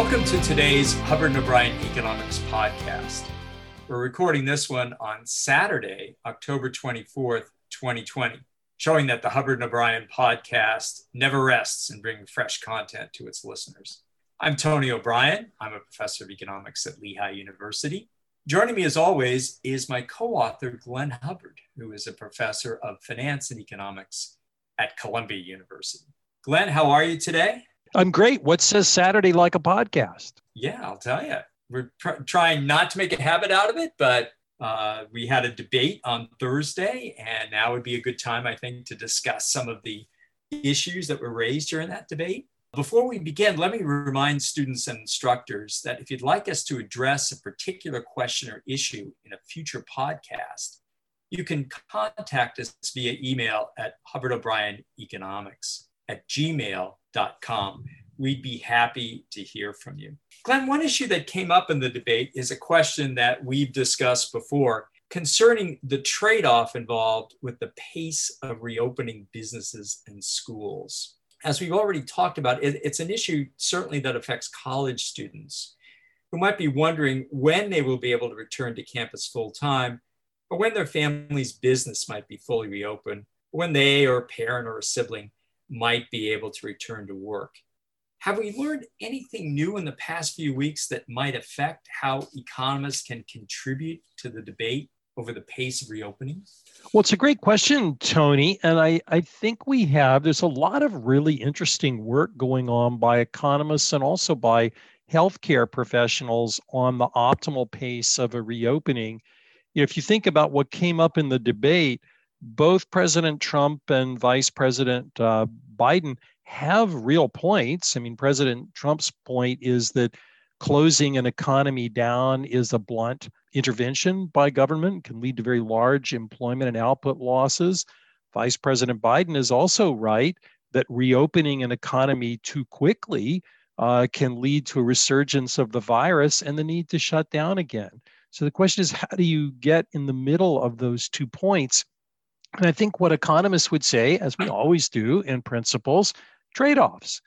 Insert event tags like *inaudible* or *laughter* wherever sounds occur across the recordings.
Welcome to today's Hubbard and O'Brien Economics Podcast. We're recording this one on Saturday, October 24th, 2020, showing that the Hubbard and O'Brien podcast never rests in bringing fresh content to its listeners. I'm Tony O'Brien. I'm a professor of economics at Lehigh University. Joining me, as always, is my co author, Glenn Hubbard, who is a professor of finance and economics at Columbia University. Glenn, how are you today? I'm great. What says Saturday like a podcast? Yeah, I'll tell you. We're pr- trying not to make a habit out of it, but uh, we had a debate on Thursday, and now would be a good time, I think, to discuss some of the issues that were raised during that debate. Before we begin, let me remind students and instructors that if you'd like us to address a particular question or issue in a future podcast, you can contact us via email at Hubbard O'Brien Economics at gmail.com. We'd be happy to hear from you. Glenn, one issue that came up in the debate is a question that we've discussed before concerning the trade off involved with the pace of reopening businesses and schools. As we've already talked about, it, it's an issue certainly that affects college students who might be wondering when they will be able to return to campus full time or when their family's business might be fully reopened, when they or a parent or a sibling might be able to return to work. Have we learned anything new in the past few weeks that might affect how economists can contribute to the debate over the pace of reopening? Well, it's a great question, Tony. And I, I think we have, there's a lot of really interesting work going on by economists and also by healthcare professionals on the optimal pace of a reopening. If you think about what came up in the debate, both President Trump and Vice President uh, Biden have real points. I mean, President Trump's point is that closing an economy down is a blunt intervention by government, can lead to very large employment and output losses. Vice President Biden is also right that reopening an economy too quickly uh, can lead to a resurgence of the virus and the need to shut down again. So the question is, how do you get in the middle of those two points and I think what economists would say, as we always do in principles, trade offs.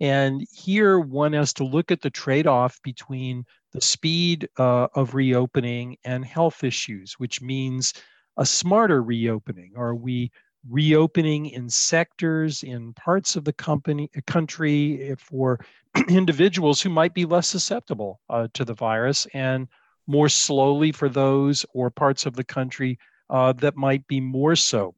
And here one has to look at the trade off between the speed uh, of reopening and health issues, which means a smarter reopening. Are we reopening in sectors, in parts of the company, country for *clears throat* individuals who might be less susceptible uh, to the virus and more slowly for those or parts of the country uh, that might be more so.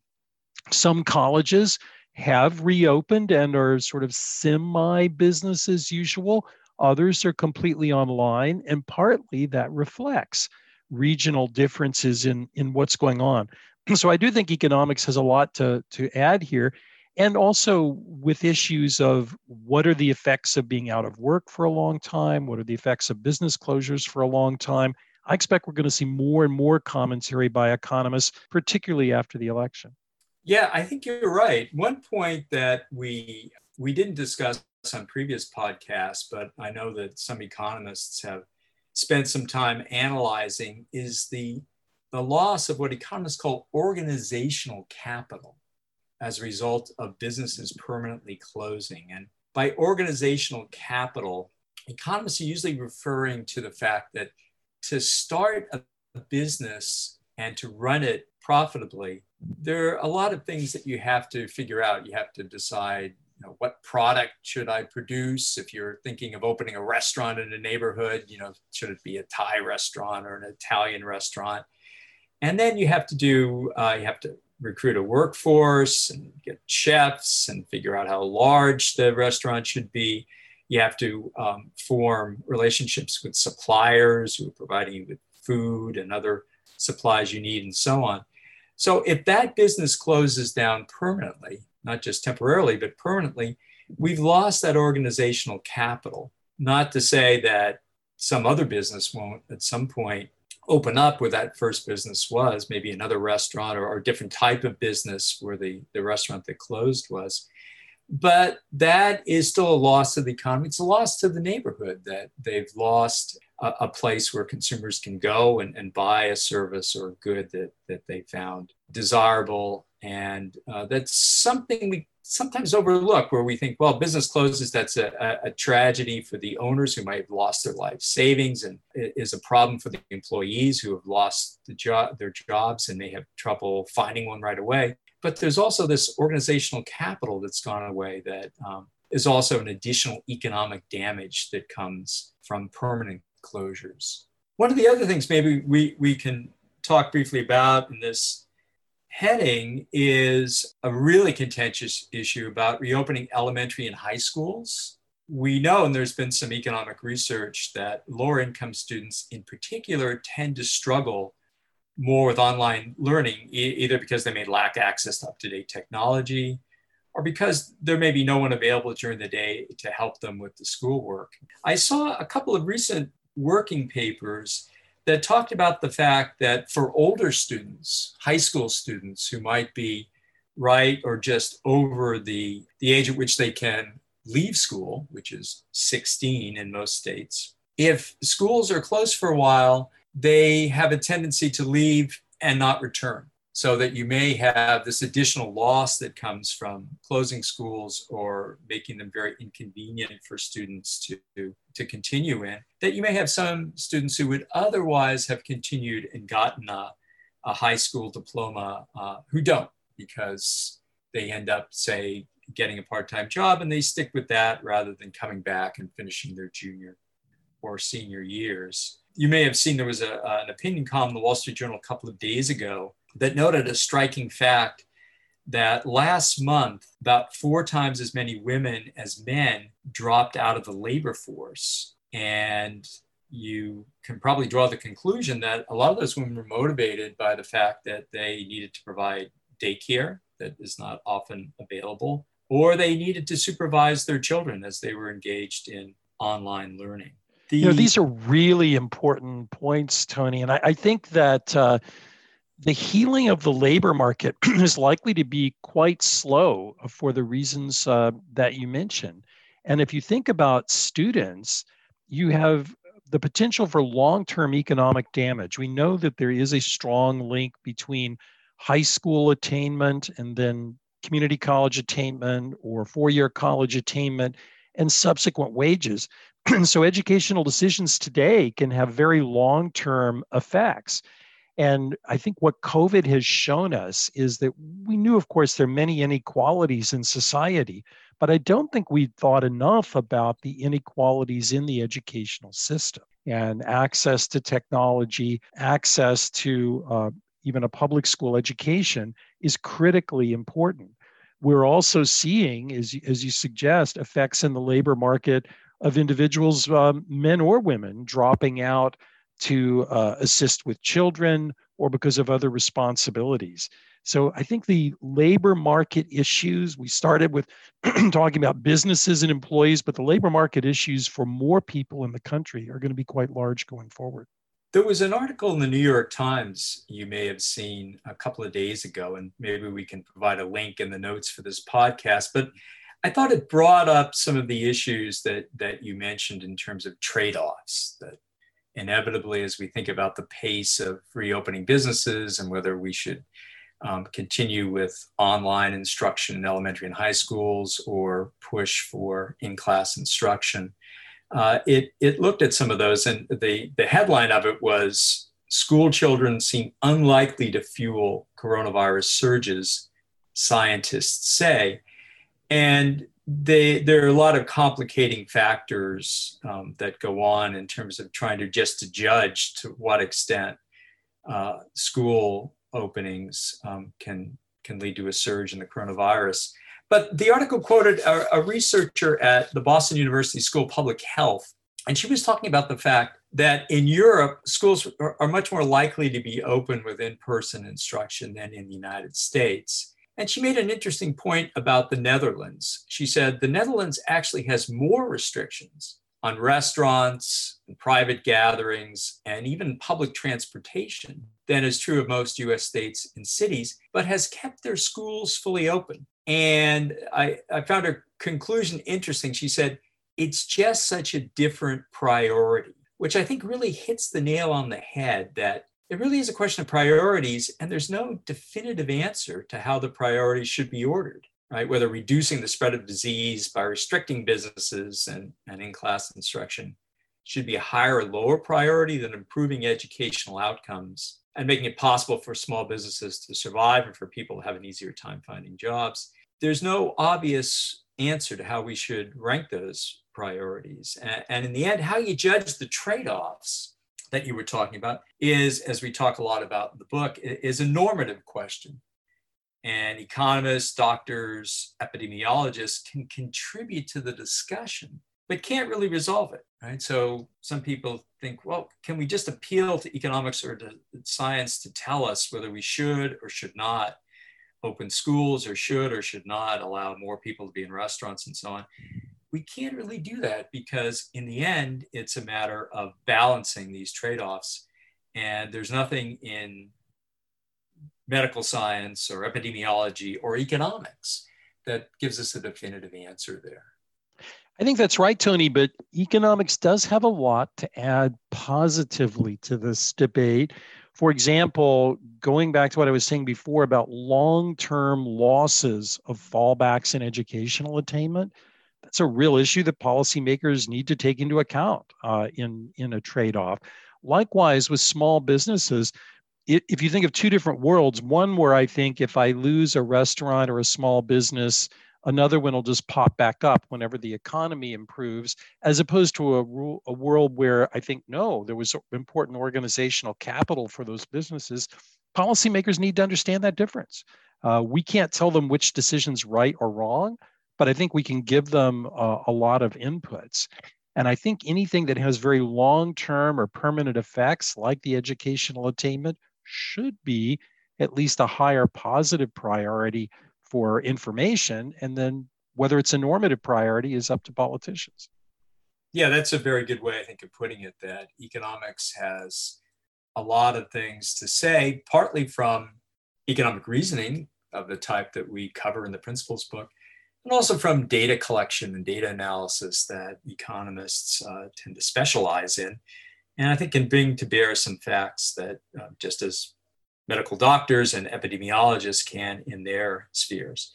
Some colleges have reopened and are sort of semi business as usual. Others are completely online, and partly that reflects regional differences in, in what's going on. *clears throat* So I do think economics has a lot to, to add here. And also with issues of what are the effects of being out of work for a long time? What are the effects of business closures for a long time? I expect we're going to see more and more commentary by economists, particularly after the election. Yeah, I think you're right. One point that we we didn't discuss on previous podcasts, but I know that some economists have spent some time analyzing is the the loss of what economists call organizational capital as a result of businesses permanently closing. And by organizational capital, economists are usually referring to the fact that to start a business and to run it profitably, there are a lot of things that you have to figure out. You have to decide you know, what product should I produce? If you're thinking of opening a restaurant in a neighborhood, you know, should it be a Thai restaurant or an Italian restaurant? And then you have to do, uh, you have to recruit a workforce and get chefs and figure out how large the restaurant should be. You have to um, form relationships with suppliers who are providing you with food and other supplies you need, and so on. So, if that business closes down permanently, not just temporarily, but permanently, we've lost that organizational capital. Not to say that some other business won't at some point open up where that first business was, maybe another restaurant or, a different type of business where the, the restaurant that closed was but that is still a loss to the economy. It's a loss to the neighborhood that they've lost a, a place where consumers can go and, and, buy a service or a good that, that they found desirable. And uh, that's something we sometimes overlook where we think, well, business closes, that's a, a, tragedy for the owners who might have lost their life savings and is a problem for the employees who have lost the their jobs and may have trouble finding one right away. But there's also this organizational capital that's gone away that um, is also an additional economic damage that comes from permanent closures. One of the other things maybe we, we can talk briefly about in this heading is a really contentious issue about reopening elementary and high schools. We know, and there's been some economic research, that lower income students in particular tend to struggle more with online learning, e- either because they may lack access to up to date technology or because there may be no one available during the day to help them with the schoolwork. I saw a couple of recent working papers that talked about the fact that for older students, high school students who might be right or just over the, the age at which they can leave school, which is 16 in most states, if schools are closed for a while, they have a tendency to leave and not return so that you may have this additional loss that comes from closing schools or making them very inconvenient for students to, to continue in, that you may have some students who would otherwise have continued and gotten a, a high school diploma uh, who don't because they end up, say, getting a part-time job and they stick with that rather than coming back and finishing their junior or senior years. You may have seen there was a, an opinion column in the Wall Street Journal a couple of days ago that noted a striking fact that last month, about four times as many women as men dropped out of the labor force. And you can probably draw the conclusion that a lot of those women were motivated by the fact that they needed to provide daycare that is not often available, or they needed to supervise their children as they were engaged in online learning. The, you know, these are really important points, Tony. And I, I think that. Uh, the healing of the labor market *clears throat* is likely to be quite slow for the reasons uh, that you mentioned. And if you think about students, you have the potential for long term economic damage. We know that there is a strong link between high school attainment and then community college attainment or four year college attainment and subsequent wages. *clears throat* so, educational decisions today can have very long term effects. And I think what COVID has shown us is that we knew, of course, there are many inequalities in society, but I don't think we thought enough about the inequalities in the educational system and access to technology, access to uh, even a public school education is critically important. We're also seeing, as, as you suggest, effects in the labor market of individuals, um, men or women, dropping out to uh, assist with children or because of other responsibilities. So I think the labor market issues, we started with *clears throat* talking about businesses and employees, but the labor market issues for more people in the country are going to be quite large going forward. There was an article in the New York Times you may have seen a couple of days ago, and maybe we can provide a link in the notes for this podcast. But I thought it brought up some of the issues that, that you mentioned in terms of trade offs that inevitably as we think about the pace of reopening businesses and whether we should um, continue with online instruction in elementary and high schools or push for in-class instruction. Uh, it, it looked at some of those and the, the headline of it was school children seem unlikely to fuel coronavirus surges, scientists say. And they, there are a lot of complicating factors um, that go on in terms of trying to just to judge to what extent uh, school openings um, can can lead to a surge in the coronavirus. But the article quoted a, a researcher at the Boston University School of Public Health, and she was talking about the fact that in Europe, schools are, are much more likely to be open with in-person instruction than in the United States. And she made an interesting point about the Netherlands. She said the Netherlands actually has more restrictions on restaurants and private gatherings and even public transportation than is true of most US states and cities, but has kept their schools fully open. And I, I found her conclusion interesting. She said, it's just such a different priority, which I think really hits the nail on the head that it really is a question of priorities, and there's no definitive answer to how the priorities should be ordered. right? Whether reducing the spread of disease by restricting businesses and, and in class instruction should be a higher or lower priority than improving educational outcomes and making it possible for small businesses to survive and for people to have an easier time finding jobs. There's no obvious answer to how we should rank those priorities. And, and in the end, how you judge the trade offs that you were talking about is, as we talk a lot about the book, is a normative question. And economists, doctors, epidemiologists can contribute to the discussion, but can't really resolve it. Right. So some people think, well, can we just appeal to economics or to science to tell us whether we should or should not open schools or should or should not allow more people to be in restaurants and so on? We can't really do that because in the end it's a matter of balancing these trade-offs and there's nothing in medical science or epidemiology or economics that gives us a definitive answer there I think that's right, Tony, but economics does have a lot to add positively to this debate. For example, going back to what I was saying before about long term losses of fallbacks in educational attainment, that's a real issue that policymakers need to take into account uh, in, in a trade off. Likewise, with small businesses, if you think of two different worlds, one where I think if I lose a restaurant or a small business, another one will just pop back up whenever the economy improves, as opposed to a, a world where I think, no, there was important organizational capital for those businesses. Policymakers need to understand that difference. Uh, we can't tell them which decision's right or wrong but I think we can give them a, a lot of inputs. And I think anything that has very long term or permanent effects, like the educational attainment, should be at least a higher positive priority for information. And then whether it's a normative priority is up to politicians. Yeah, that's a very good way, I think, of putting it that economics has a lot of things to say, partly from economic reasoning of the type that we cover in the principles book, and also from data collection and data analysis that economists uh, tend to specialize in. And I think can bring to bear some facts that uh, just as medical doctors and epidemiologists can in their spheres.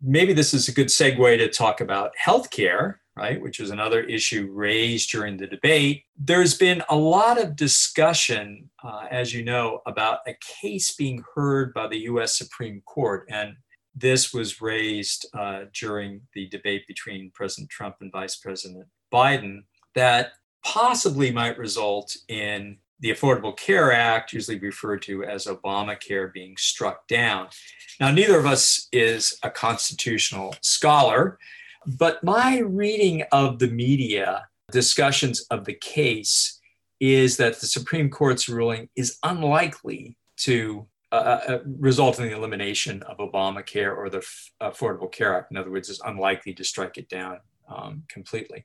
Maybe this is a good segue to talk about healthcare, right, which was another issue raised during the debate. There's been a lot of discussion, uh, as you know, about a case being heard by the US Supreme Court. And this was raised uh, during the debate between President Trump and Vice President Biden that possibly might result in the Affordable Care Act, usually referred to as Obamacare, being struck down. Now, neither of us is a constitutional scholar, but my reading of the media discussions of the case is that the Supreme Court's ruling is unlikely to uh, uh, result in the elimination of Obamacare or the F- Affordable Care Act. In other words, is unlikely to strike it down um, completely.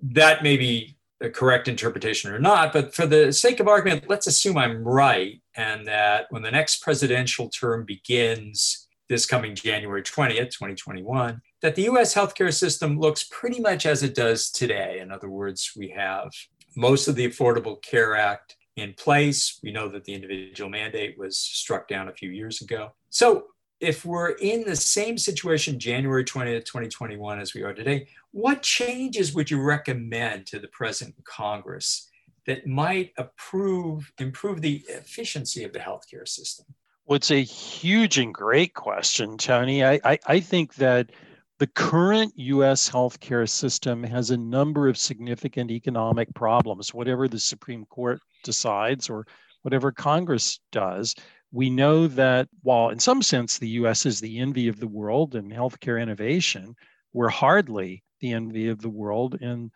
That may be a correct interpretation or not, but for the sake of argument, let's assume I'm right and that when the next presidential term begins this coming January 20th, 2021, that the US healthcare system looks pretty much as it does today. In other words, we have most of the Affordable Care Act in place. We know that the individual mandate was struck down a few years ago. So, if we're in the same situation January 20th, 2021 as we are today, what changes would you recommend to the present Congress that might approve, improve the efficiency of the healthcare system? Well, it's a huge and great question, Tony. I, I, I think that the current US healthcare system has a number of significant economic problems, whatever the Supreme Court decides or whatever Congress does. We know that while, in some sense, the US is the envy of the world in healthcare innovation, we're hardly the envy of the world in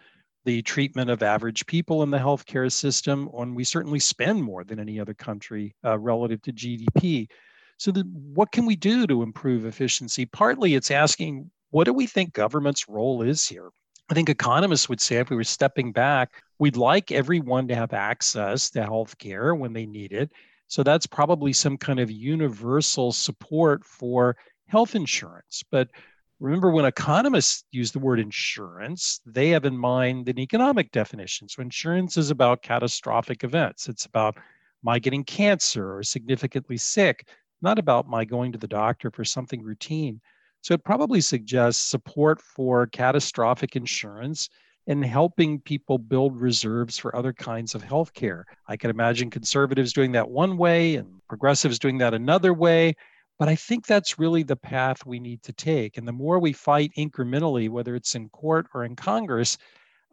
the treatment of average people in the healthcare system, and we certainly spend more than any other country uh, relative to GDP. So, the, what can we do to improve efficiency? Partly it's asking what do we think government's role is here? I think economists would say if we were stepping back, we'd like everyone to have access to health care when they need it. So that's probably some kind of universal support for health insurance. But remember, when economists use the word insurance, they have in mind an economic definition. So insurance is about catastrophic events, it's about my getting cancer or significantly sick, not about my going to the doctor for something routine. So it probably suggests support for catastrophic insurance and helping people build reserves for other kinds of healthcare. I can imagine conservatives doing that one way and progressives doing that another way. But I think that's really the path we need to take. And the more we fight incrementally, whether it's in court or in Congress,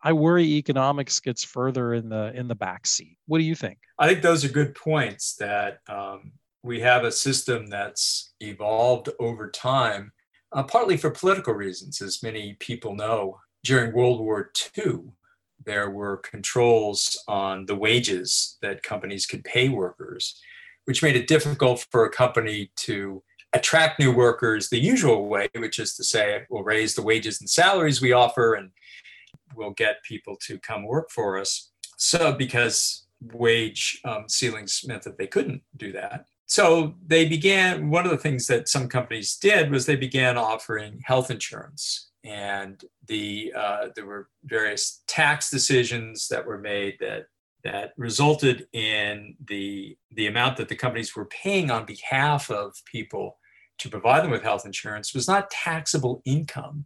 I worry economics gets further in the in the backseat. What do you think? I think those are good points. That um, we have a system that's evolved over time, uh, partly for political reasons, as many people know. During World War II, there were controls on the wages that companies could pay workers which made it difficult for a company to attract new workers the usual way, which is to say, we'll raise the wages and salaries we offer and we'll get people to come work for us. So, because wage um, ceilings meant that they couldn't do that. So, they began, one of the things that some companies did was they began offering health insurance. And the uh, there were various tax decisions that were made that that resulted in the, the amount that the companies were paying on behalf of people to provide them with health insurance was not taxable income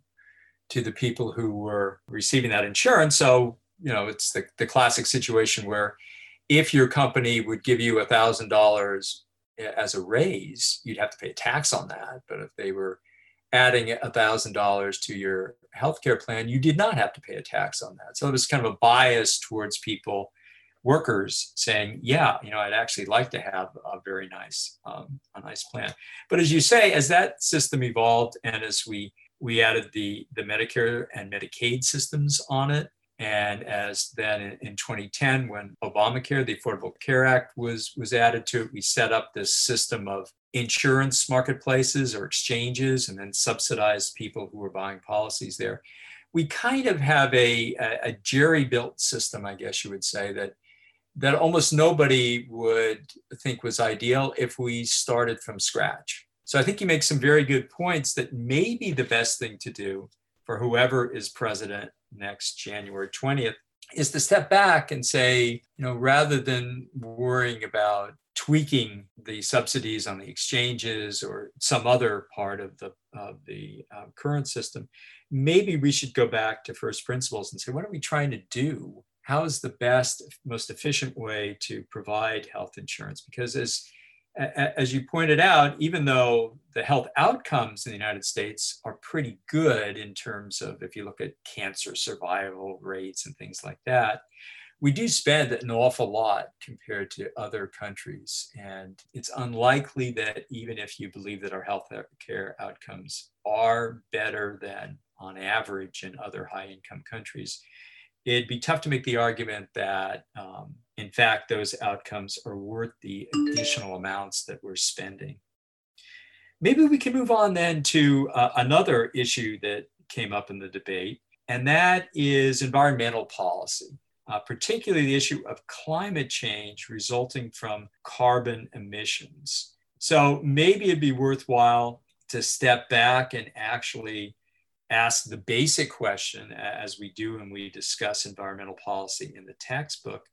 to the people who were receiving that insurance. So, you know, it's the, the classic situation where if your company would give you a $1,000 as a raise, you'd have to pay a tax on that. But if they were adding a $1,000 to your healthcare plan, you did not have to pay a tax on that. So it was kind of a bias towards people workers saying, yeah, you know, I'd actually like to have a very nice, um, a nice plan. But as you say, as that system evolved and as we we added the the Medicare and Medicaid systems on it, and as then in, in 2010, when Obamacare, the Affordable Care Act, was was added to it, we set up this system of insurance marketplaces or exchanges, and then subsidized people who were buying policies there. We kind of have a, a, a jerry built system, I guess you would say, that that almost nobody would think was ideal if we started from scratch. So I think you make some very good points that maybe the best thing to do for whoever is president next January 20th is to step back and say, you know, rather than worrying about tweaking the subsidies on the exchanges or some other part of the of the uh, current system, maybe we should go back to first principles and say, what are we trying to do how is the best, most efficient way to provide health insurance? Because as as you pointed out, even though the health outcomes in the United States are pretty good in terms of if you look at cancer survival rates and things like that, we do spend an awful lot compared to other countries. And it's unlikely that even if you believe that our health care outcomes are better than on average in other high income countries, it'd be tough to make the argument that, um, in fact, those outcomes are worth the additional amounts that we're spending. Maybe we can move on then to uh, another issue that came up in the debate, and that is environmental policy, uh, particularly the issue of climate change resulting from carbon emissions. So maybe it'd be worthwhile to step back and actually ask the basic question, as we do when we discuss environmental policy in the textbook,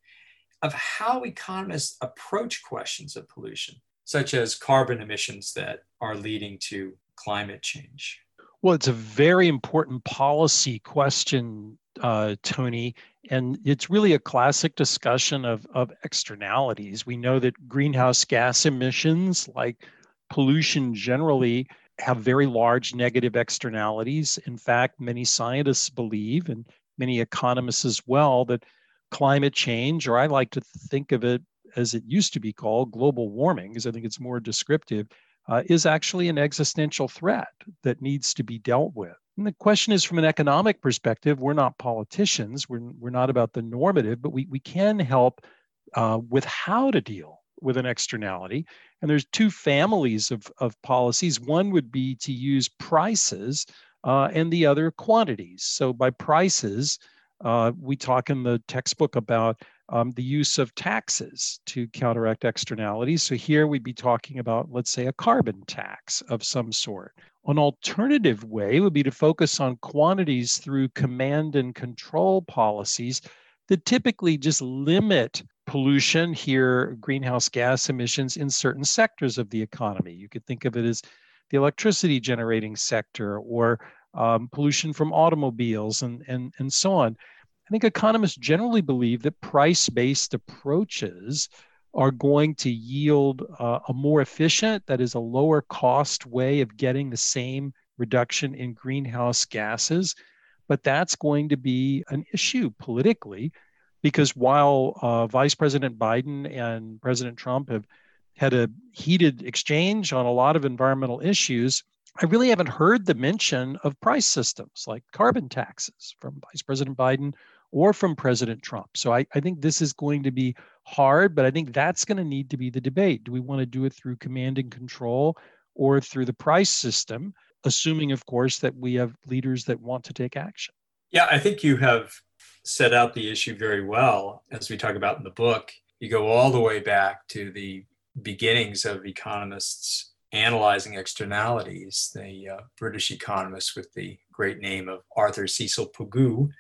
of how economists approach questions of pollution, such as carbon emissions that are leading to climate change. Well, it's a very important policy question, uh, Tony, and it's really a classic discussion of, of externalities. We know that greenhouse gas emissions, like pollution generally, have very large negative externalities. In fact, many scientists believe, and many economists as well, that climate change, or I like to think of it as it used to be called, global warming, because I think it's more descriptive, uh, is actually an existential threat that needs to be dealt with. And the question is from an economic perspective, we're not politicians, we're, we're not about the normative, but we, we can help uh, with how to deal with an externality. And there's two families of, of policies. One would be to use prices uh, and the other quantities. So by prices, uh, we talk in the textbook about um, the use of taxes to counteract externalities. So here we'd be talking about, let's say, a carbon tax of some sort. An alternative way would be to focus on quantities through command and control policies that typically just limit pollution here, greenhouse gas emissions in certain sectors of the economy. You could think of it as the electricity generating sector or um, pollution from automobiles and, and, and so on. I think economists generally believe that price based approaches are going to yield uh, a more efficient, that is, a lower cost way of getting the same reduction in greenhouse gases. But that's going to be an issue politically because while uh, Vice President Biden and President Trump have had a heated exchange on a lot of environmental issues, I really haven't heard the mention of price systems like carbon taxes from Vice President Biden or from President Trump. So I, I think this is going to be hard, but I think that's going to need to be the debate. Do we want to do it through command and control or through the price system, assuming, of course, that we have leaders that want to take action? Yeah, I think you have set out the issue very well, as we talk about in the book. You go all the way back to the beginnings of economists analyzing externalities. The uh, British economist with the great name of Arthur Cecil Pigou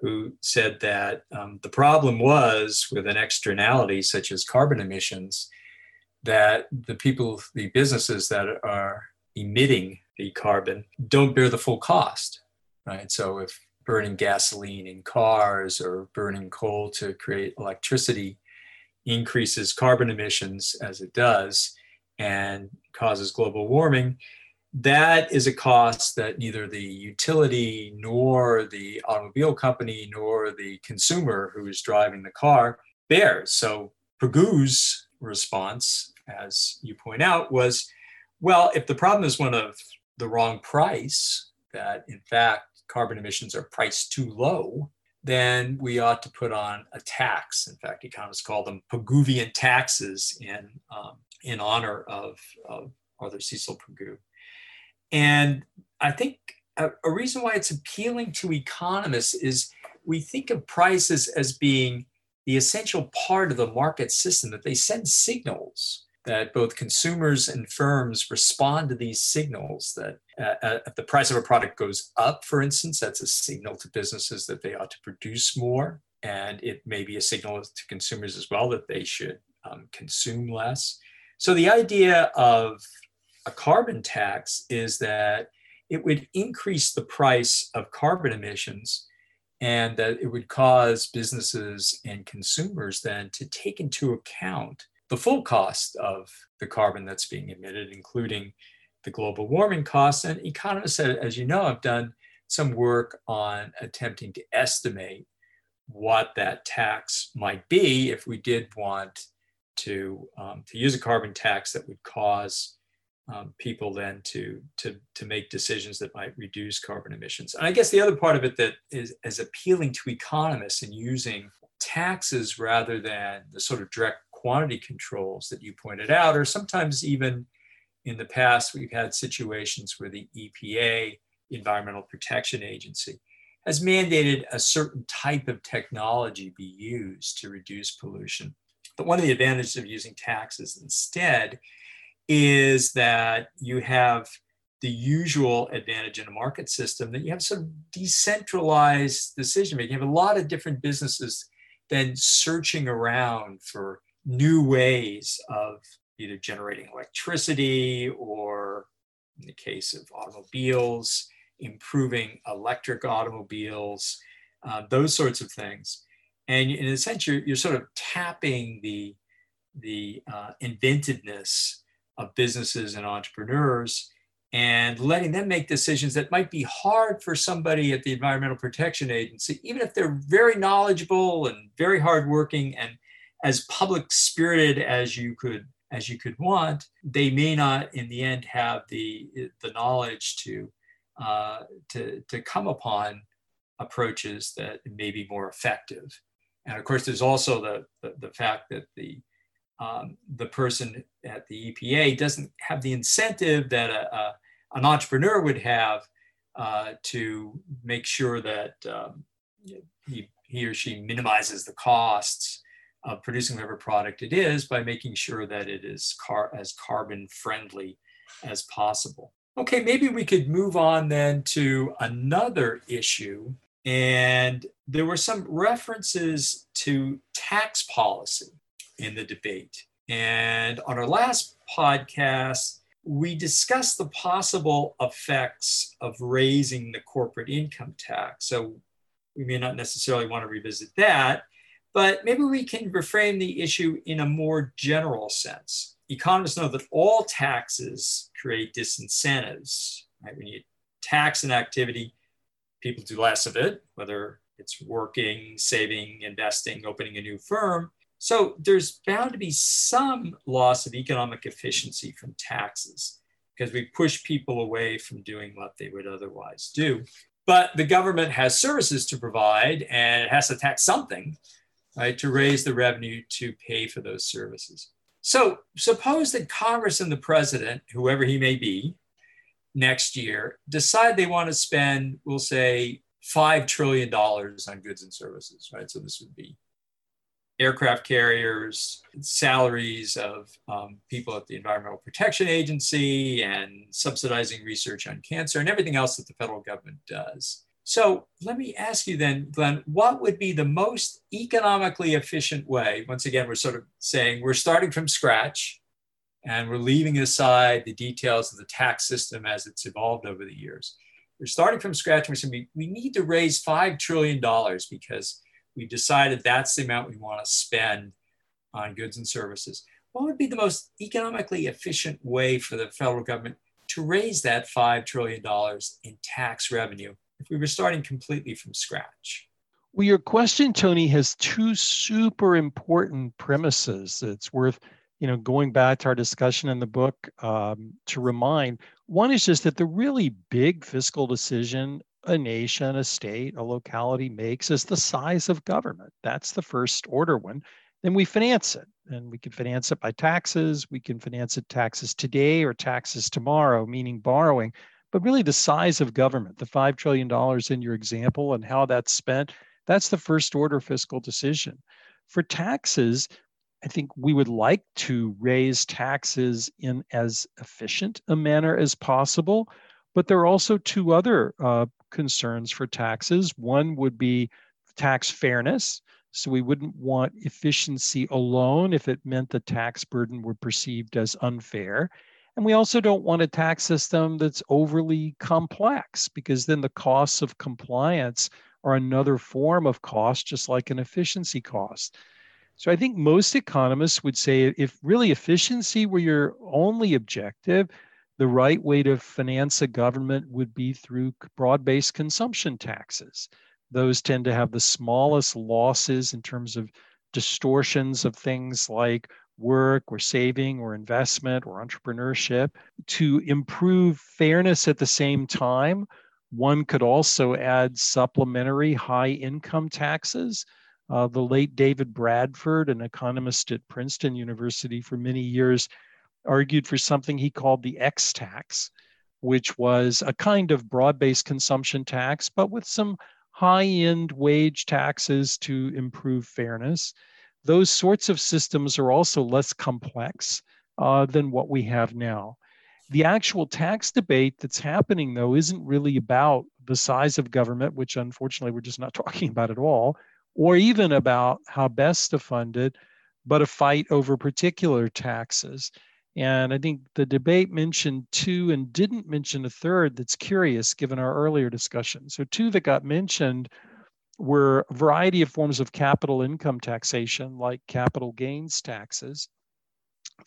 who said that um, the problem was with an externality such as carbon emissions that the people, the businesses that are emitting the carbon don't bear the full cost, right? So if burning gasoline in cars or burning coal to create electricity increases carbon emissions as it does and causes global warming, that is a cost that neither the utility nor the automobile company nor the consumer who is driving the car bears. So Pigou's response, as you point out, was well, if the problem is one of the wrong price, that in fact carbon emissions are priced too low, then we ought to put on a tax. In fact, economists call them Pigouvian taxes in, um, in honor of, of Arthur Cecil Pigou. And I think a, a reason why it's appealing to economists is we think of prices as being the essential part of the market system, that they send signals that both consumers and firms respond to these signals that uh, if the price of a product goes up, for instance, that's a signal to businesses that they ought to produce more. And it may be a signal to consumers as well that they should um, consume less. So the idea of a carbon tax is that it would increase the price of carbon emissions and that it would cause businesses and consumers then to take into account the full cost of the carbon that's being emitted, including the global warming costs. And economists, as you know, have done some work on attempting to estimate what that tax might be if we did want to, um, to use a carbon tax that would cause um, people then to, to, to make decisions that might reduce carbon emissions. And I guess the other part of it that is, is appealing to economists in using taxes rather than the sort of direct quantity controls that you pointed out, or sometimes even in the past, we've had situations where the EPA, Environmental Protection Agency, has mandated a certain type of technology be used to reduce pollution. But one of the advantages of using taxes instead is that you have the usual advantage in a market system that you have some decentralized decision making. You have a lot of different businesses then searching around for new ways of either generating electricity or, in the case of automobiles, improving electric automobiles, uh, those sorts of things. And in a sense, you're, you're sort of tapping the, the uh, inventiveness of businesses and entrepreneurs and letting them make decisions that might be hard for somebody at the Environmental Protection Agency, even if they're very knowledgeable and very hardworking and as public spirited as you could as you could want, they may not in the end have the the knowledge to uh, to to come upon approaches that may be more effective. And of course, there's also the, the, the fact that the um, the person at the EPA doesn't have the incentive that a, a, an entrepreneur would have uh, to make sure that um, he, he or she minimizes the costs of producing whatever product it is by making sure that it is car as carbon friendly as possible. Okay, maybe we could move on then to another issue. And there were some references to tax policy in the debate. And on our last podcast, we discussed the possible effects of raising the corporate income tax. So we may not necessarily want to revisit that, but maybe we can reframe the issue in a more general sense. Economists know that all taxes create disincentives. Right? When you tax an activity, people do less of it, whether it's working, saving, investing, opening a new firm. So there's bound to be some loss of economic efficiency from taxes because we push people away from doing what they would otherwise do. But the government has services to provide and it has to tax something, right, to raise the revenue to pay for those services. So suppose that Congress and the president, whoever he may be, next year decide they want to spend, we'll say, $5 trillion on goods and services, right? So this would be aircraft carriers, salaries of um, people at the Environmental Protection Agency, and subsidizing research on cancer and everything else that the federal government does. So let me ask you then, Glenn, what would be the most economically efficient way? Once again, we're sort of saying we're starting from scratch and we're leaving aside the details of the tax system as it's evolved over the years. We're starting from scratch. We're saying we, need to raise $5 trillion because we've decided that's the amount we want to spend on goods and services. What would be the most economically efficient way for the federal government to raise that $5 trillion in tax revenue if we were starting completely from scratch? Well, your question, Tony, has two super important premises. It's worth you know, going back to our discussion in the book um, to remind one is just that the really big fiscal decision a nation, a state, a locality makes is the size of government. That's the first order one. Then we finance it. And we can finance it by taxes. We can finance it taxes today or taxes tomorrow, meaning borrowing. But really, the size of government, the $5 trillion in your example and how that's spent, that's the first order fiscal decision. For taxes, I think we would like to raise taxes in as efficient a manner as possible. But there are also two other uh, concerns for taxes. One would be tax fairness. So we wouldn't want efficiency alone if it meant the tax burden were perceived as unfair. And we also don't want a tax system that's overly complex because then the costs of compliance are another form of cost, just like an efficiency cost. So I think most economists would say if really efficiency were your only objective, the right way to finance a government would be through broad based consumption taxes. Those tend to have the smallest losses in terms of distortions of things like work or saving or investment or entrepreneurship. To improve fairness at the same time, one could also add supplementary high income taxes uh, the late David Bradford, an economist at Princeton University for many years, argued for something he called the X tax, which was a kind of broad based consumption tax, but with some high end wage taxes to improve fairness. Those sorts of systems are also less complex uh, than what we have now. The actual tax debate that's happening, though, isn't really about the size of government, which unfortunately we're just not *laughs* talking about at all or even about how best to fund it, but a fight over particular taxes. And I think the debate mentioned two and didn't mention a third that's curious given our earlier discussion. So, two that got mentioned were a variety of forms of capital income taxation, like capital gains taxes.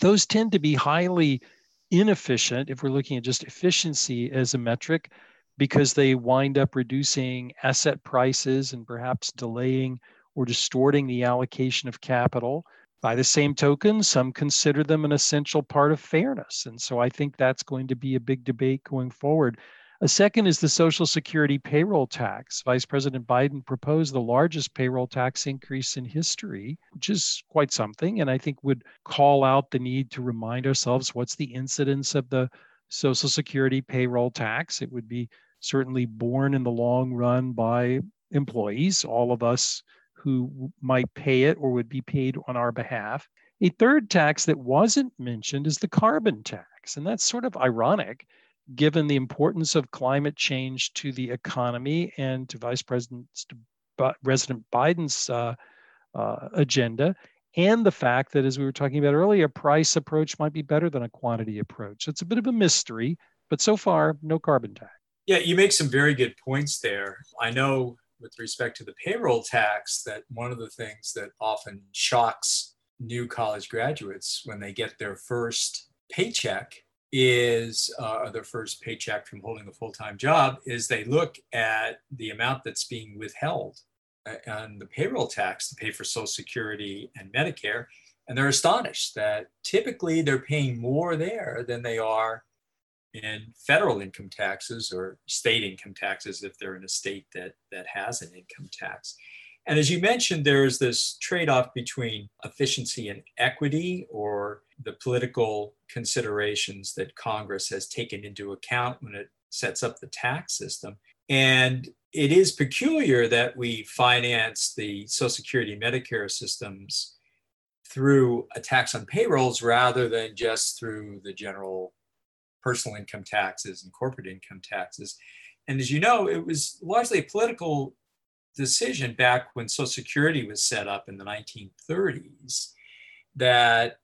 Those tend to be highly inefficient if we're looking at just efficiency as a metric because they wind up reducing asset prices and perhaps delaying or distorting the allocation of capital. By the same token, some consider them an essential part of fairness. And so I think that's going to be a big debate going forward. A second is the Social Security payroll tax. Vice President Biden proposed the largest payroll tax increase in history, which is quite something. And I think would call out the need to remind ourselves what's the incidence of the Social Security payroll tax. It would be certainly borne in the long run by employees, all of us who might pay it or would be paid on our behalf. A third tax that wasn't mentioned is the carbon tax. And that's sort of ironic given the importance of climate change to the economy and to Vice President, Biden's uh, uh, agenda. and the fact that, as we were talking about earlier, a price approach might be better than a quantity approach. It's a bit of a mystery, but so far, no carbon tax. Yeah, you make some very good points there. I know with respect to the payroll tax that one of the things that often shocks new college graduates when they get their first paycheck is uh, their first paycheck from holding a full-time job is they look at the amount that's being withheld on the payroll tax to pay for social security and medicare and they're astonished that typically they're paying more there than they are in federal income taxes or state income taxes if they're in a state that, that has an income tax. And as you mentioned, there's this trade off between efficiency and equity, or the political considerations that Congress has taken into account when it sets up the tax system. And it is peculiar that we finance the Social Security Medicare systems through a tax on payrolls rather than just through the general personal income taxes and corporate income taxes. And as you know, it was largely a political decision back when Social Security was set up in the 1930s that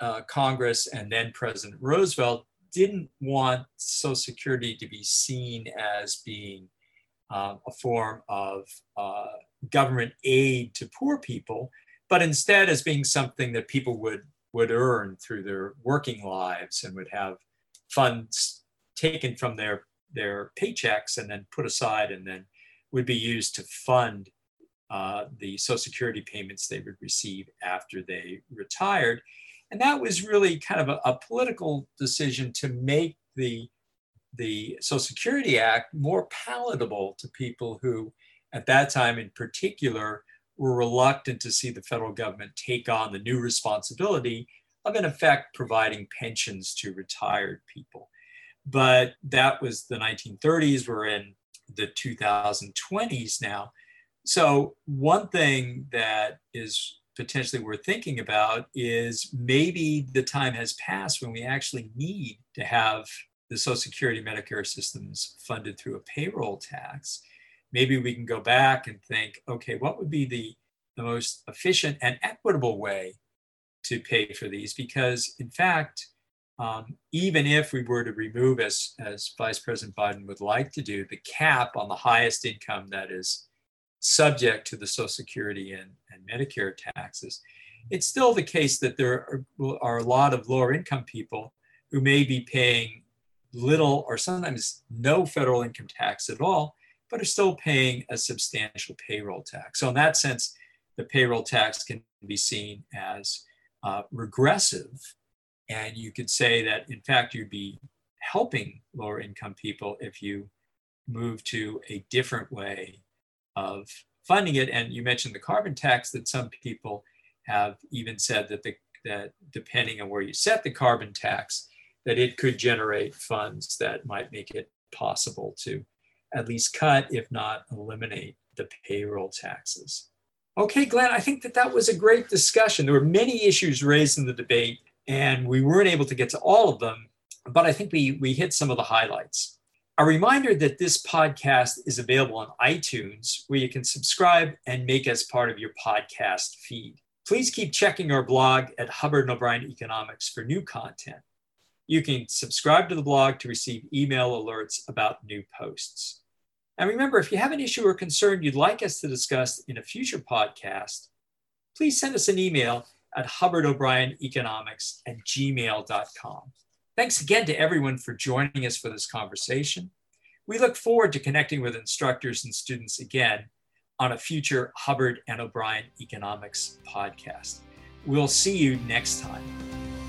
uh, Congress and then President Roosevelt didn't want Social Security to be seen as being um, a form of uh, government aid to poor people, but instead as being something that people would would earn through their working lives and would have funds taken from their their paychecks and then put aside and then would be used to fund uh, the social security payments they would receive after they retired. And that was really kind of a, a political decision to make the the social security act more palatable to people who at that time in particular were reluctant to see the federal government take on the new responsibility of in effect providing pensions to retired people. But that was the 1930s. We're in the 2020s now. So, one thing that is potentially worth thinking about is maybe the time has passed when we actually need to have the Social Security Medicare systems funded through a payroll tax. Maybe we can go back and think okay, what would be the, the most efficient and equitable way to pay for these because, in fact, um, even if we were to remove, as, as Vice President Biden would like to do, the cap on the highest income that is subject to the Social Security and, and Medicare taxes, it's still the case that there are, are a lot of lower income people who may be paying little or sometimes no federal income tax at all, but are still paying a substantial payroll tax. So, in that sense, the payroll tax can be seen as uh, regressive. And you could say that, in fact, you'd be helping lower income people if you move to a different way of funding it. And you mentioned the carbon tax that some people have even said that the that depending on where you set the carbon tax, that it could generate funds that might make it possible to at least cut, if not eliminate, the payroll taxes. Okay, Glenn, I think that that was a great discussion. There were many issues raised in the debate, and we weren't able to get to all of them, but I think we, we hit some of the highlights. A reminder that this podcast is available on iTunes, where you can subscribe and make us part of your podcast feed. Please keep checking our blog at Hubbard and O'Brien Economics for new content. You can subscribe to the blog to receive email alerts about new posts. And remember, if you have an issue or concern you'd like us to discuss in a future podcast, please send us an email at hubbardobrieneconomics at gmail.com. Thanks again to everyone for joining us for this conversation. We look forward to connecting with instructors and students again on a future Hubbard and O'Brien Economics podcast. We'll see you next time.